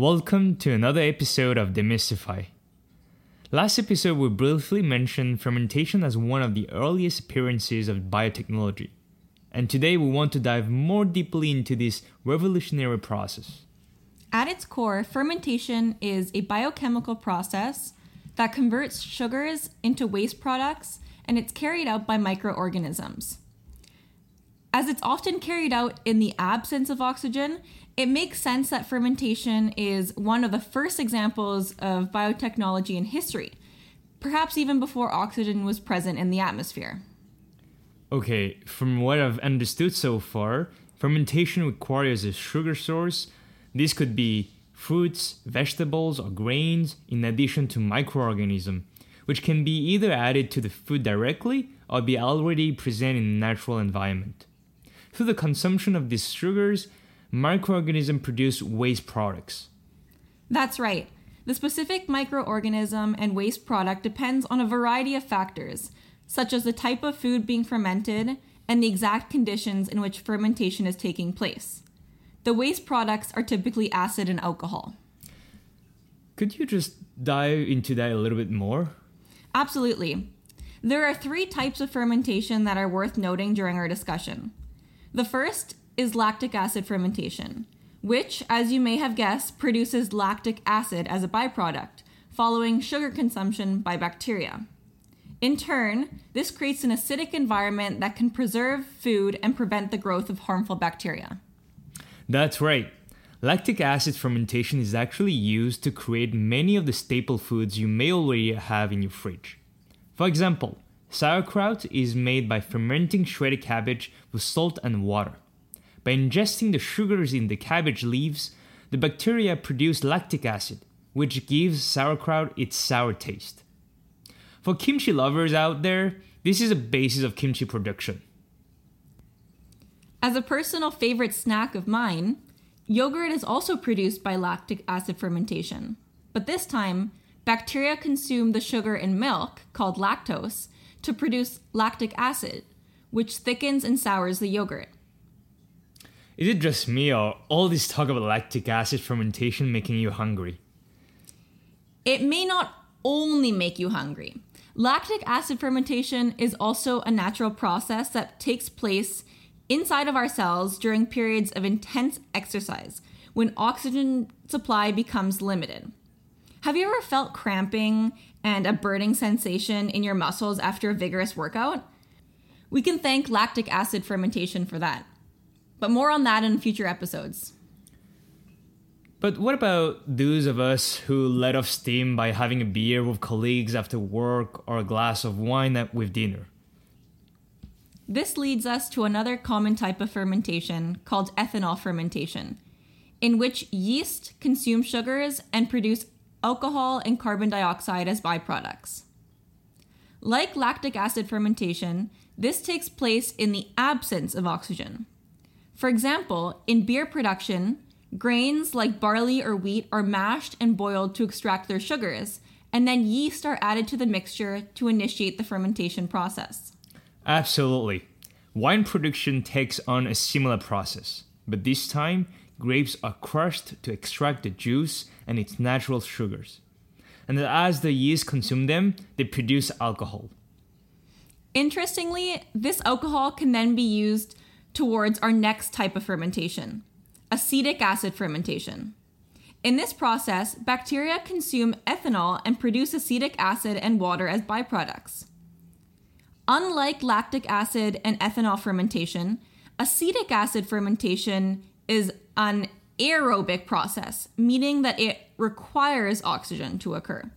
Welcome to another episode of Demystify. Last episode, we briefly mentioned fermentation as one of the earliest appearances of biotechnology. And today, we want to dive more deeply into this revolutionary process. At its core, fermentation is a biochemical process that converts sugars into waste products and it's carried out by microorganisms. As it's often carried out in the absence of oxygen, it makes sense that fermentation is one of the first examples of biotechnology in history, perhaps even before oxygen was present in the atmosphere. Okay, from what I've understood so far, fermentation requires a sugar source. This could be fruits, vegetables, or grains, in addition to microorganisms, which can be either added to the food directly or be already present in the natural environment. Through the consumption of these sugars, microorganisms produce waste products. That's right. The specific microorganism and waste product depends on a variety of factors, such as the type of food being fermented and the exact conditions in which fermentation is taking place. The waste products are typically acid and alcohol. Could you just dive into that a little bit more? Absolutely. There are three types of fermentation that are worth noting during our discussion. The first is lactic acid fermentation, which, as you may have guessed, produces lactic acid as a byproduct, following sugar consumption by bacteria. In turn, this creates an acidic environment that can preserve food and prevent the growth of harmful bacteria. That's right. Lactic acid fermentation is actually used to create many of the staple foods you may already have in your fridge. For example, sauerkraut is made by fermenting shredded cabbage with salt and water. By ingesting the sugars in the cabbage leaves, the bacteria produce lactic acid, which gives sauerkraut its sour taste. For kimchi lovers out there, this is a basis of kimchi production. As a personal favorite snack of mine, yogurt is also produced by lactic acid fermentation. But this time, bacteria consume the sugar in milk, called lactose, to produce lactic acid, which thickens and sours the yogurt. Is it just me or all this talk about lactic acid fermentation making you hungry? It may not only make you hungry. Lactic acid fermentation is also a natural process that takes place inside of our cells during periods of intense exercise when oxygen supply becomes limited. Have you ever felt cramping and a burning sensation in your muscles after a vigorous workout? We can thank lactic acid fermentation for that. But more on that in future episodes. But what about those of us who let off steam by having a beer with colleagues after work or a glass of wine with dinner? This leads us to another common type of fermentation called ethanol fermentation, in which yeast consume sugars and produce alcohol and carbon dioxide as byproducts. Like lactic acid fermentation, this takes place in the absence of oxygen. For example, in beer production, grains like barley or wheat are mashed and boiled to extract their sugars, and then yeast are added to the mixture to initiate the fermentation process. Absolutely. Wine production takes on a similar process, but this time grapes are crushed to extract the juice and its natural sugars. And as the yeast consume them, they produce alcohol. Interestingly, this alcohol can then be used towards our next type of fermentation acetic acid fermentation. In this process, bacteria consume ethanol and produce acetic acid and water as byproducts. Unlike lactic acid and ethanol fermentation, acetic acid fermentation is an aerobic process, meaning that it requires oxygen to occur.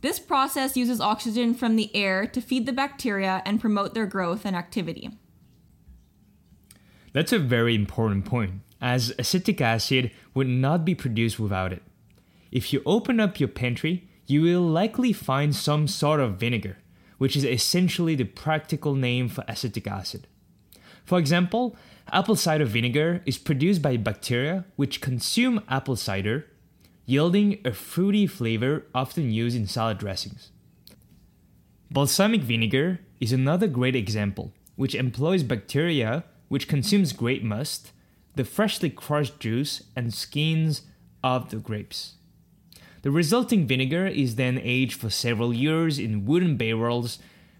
This process uses oxygen from the air to feed the bacteria and promote their growth and activity. That's a very important point, as acetic acid would not be produced without it. If you open up your pantry, you will likely find some sort of vinegar, which is essentially the practical name for acetic acid. For example, apple cider vinegar is produced by bacteria which consume apple cider, yielding a fruity flavor often used in salad dressings. Balsamic vinegar is another great example, which employs bacteria which consumes grape must, the freshly crushed juice and skins of the grapes. The resulting vinegar is then aged for several years in wooden barrels,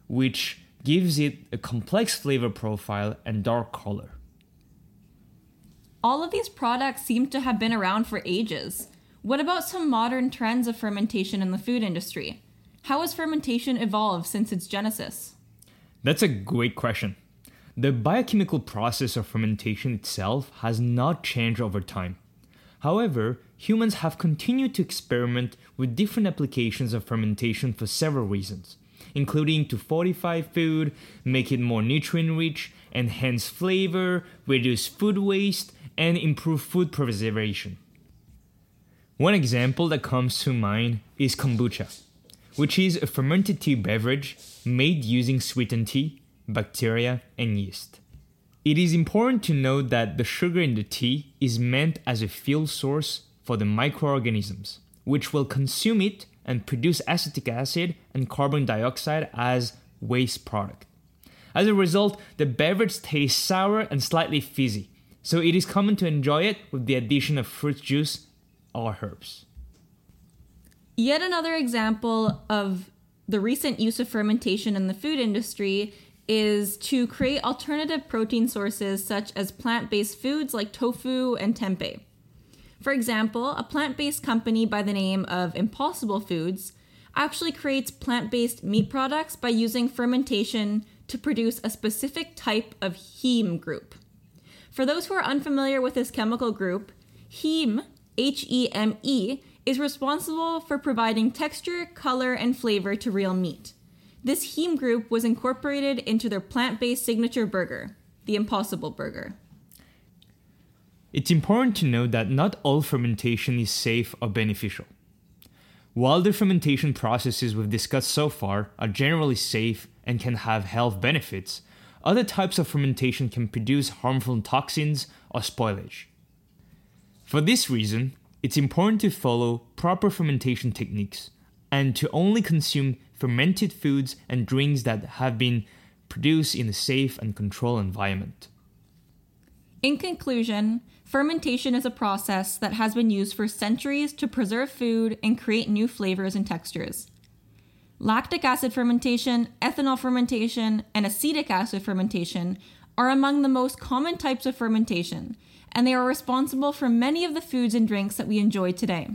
which gives it a complex flavor profile and dark color. All of these products seem to have been around for ages. What about some modern trends of fermentation in the food industry? How has fermentation evolved since its genesis? That's a great question. The biochemical process of fermentation itself has not changed over time. However, humans have continued to experiment with different applications of fermentation for several reasons, including to fortify food, make it more nutrient rich, enhance flavor, reduce food waste, and improve food preservation. One example that comes to mind is kombucha, which is a fermented tea beverage made using sweetened tea, bacteria, and yeast. It is important to note that the sugar in the tea is meant as a fuel source for the microorganisms, which will consume it and produce acetic acid and carbon dioxide as waste product. As a result, the beverage tastes sour and slightly fizzy, so it is common to enjoy it with the addition of fruit juice or herbs. Yet another example of the recent use of fermentation in the food industry is to create alternative protein sources such as plant based foods like tofu and tempeh. For example, a plant based company by the name of Impossible Foods actually creates plant based meat products by using fermentation to produce a specific type of heme group. For those who are unfamiliar with this chemical group, heme H E M E, is responsible for providing texture, color, and flavor to real meat. This heme group was incorporated into their plant based signature burger, the Impossible Burger. It's important to note that not all fermentation is safe or beneficial. While the fermentation processes we've discussed so far are generally safe and can have health benefits, other types of fermentation can produce harmful toxins or spoilage. For this reason, it's important to follow proper fermentation techniques and to only consume fermented foods and drinks that have been produced in a safe and controlled environment. In conclusion, fermentation is a process that has been used for centuries to preserve food and create new flavors and textures. Lactic acid fermentation, ethanol fermentation, and acetic acid fermentation are among the most common types of fermentation and they are responsible for many of the foods and drinks that we enjoy today.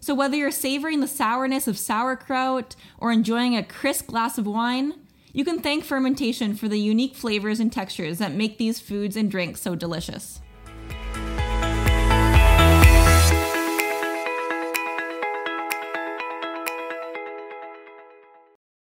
So, whether you're savoring the sourness of sauerkraut or enjoying a crisp glass of wine, you can thank fermentation for the unique flavors and textures that make these foods and drinks so delicious.